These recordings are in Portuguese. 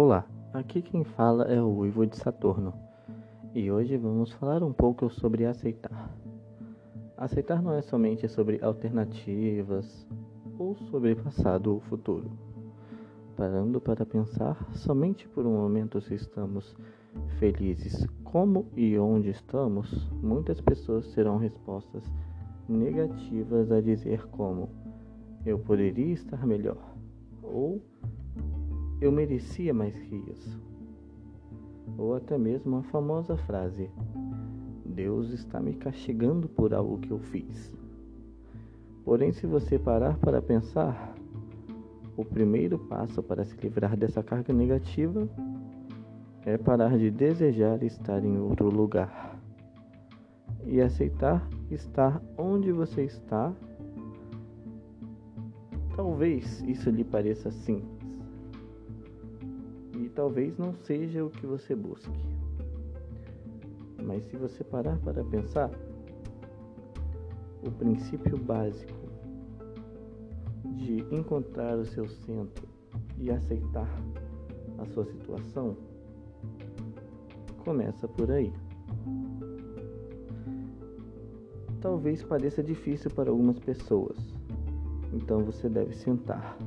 Olá, aqui quem fala é o Uivo de Saturno e hoje vamos falar um pouco sobre aceitar. Aceitar não é somente sobre alternativas ou sobre passado ou futuro. Parando para pensar somente por um momento se estamos felizes como e onde estamos, muitas pessoas terão respostas negativas a dizer como eu poderia estar melhor ou eu merecia mais que isso. Ou até mesmo a famosa frase: Deus está me castigando por algo que eu fiz. Porém, se você parar para pensar, o primeiro passo para se livrar dessa carga negativa é parar de desejar estar em outro lugar e aceitar estar onde você está. Talvez isso lhe pareça simples talvez não seja o que você busque. Mas se você parar para pensar, o princípio básico de encontrar o seu centro e aceitar a sua situação começa por aí. Talvez pareça difícil para algumas pessoas, então você deve sentar,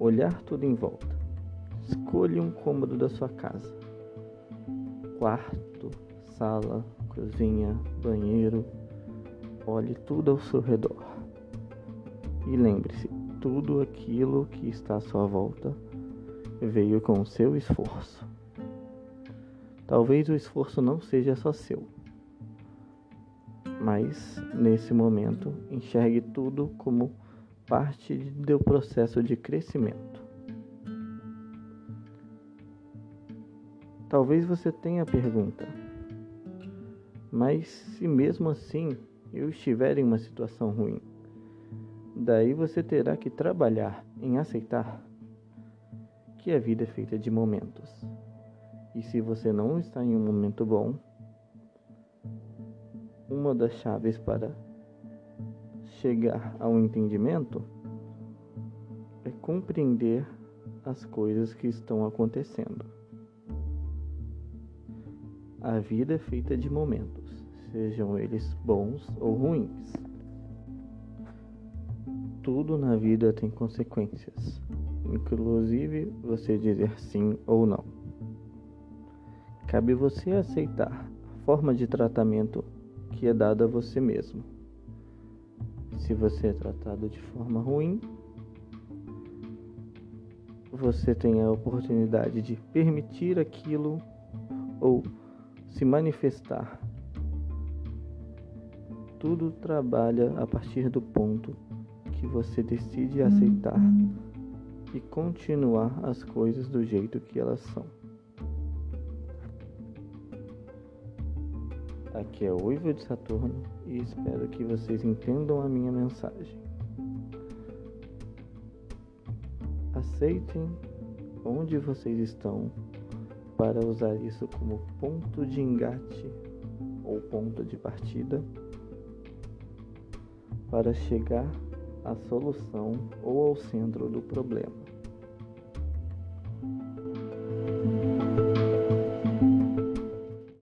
olhar tudo em volta Escolha um cômodo da sua casa: quarto, sala, cozinha, banheiro. Olhe tudo ao seu redor. E lembre-se: tudo aquilo que está à sua volta veio com o seu esforço. Talvez o esforço não seja só seu, mas nesse momento enxergue tudo como parte do processo de crescimento. Talvez você tenha a pergunta, mas se mesmo assim eu estiver em uma situação ruim, daí você terá que trabalhar em aceitar que a vida é feita de momentos. E se você não está em um momento bom, uma das chaves para chegar ao entendimento é compreender as coisas que estão acontecendo. A vida é feita de momentos, sejam eles bons ou ruins. Tudo na vida tem consequências, inclusive você dizer sim ou não. Cabe você aceitar a forma de tratamento que é dada a você mesmo. Se você é tratado de forma ruim, você tem a oportunidade de permitir aquilo ou se manifestar. Tudo trabalha a partir do ponto que você decide aceitar e continuar as coisas do jeito que elas são. Aqui é o Uivo de Saturno e espero que vocês entendam a minha mensagem. Aceitem onde vocês estão para usar isso como ponto de engate ou ponto de partida para chegar à solução ou ao centro do problema.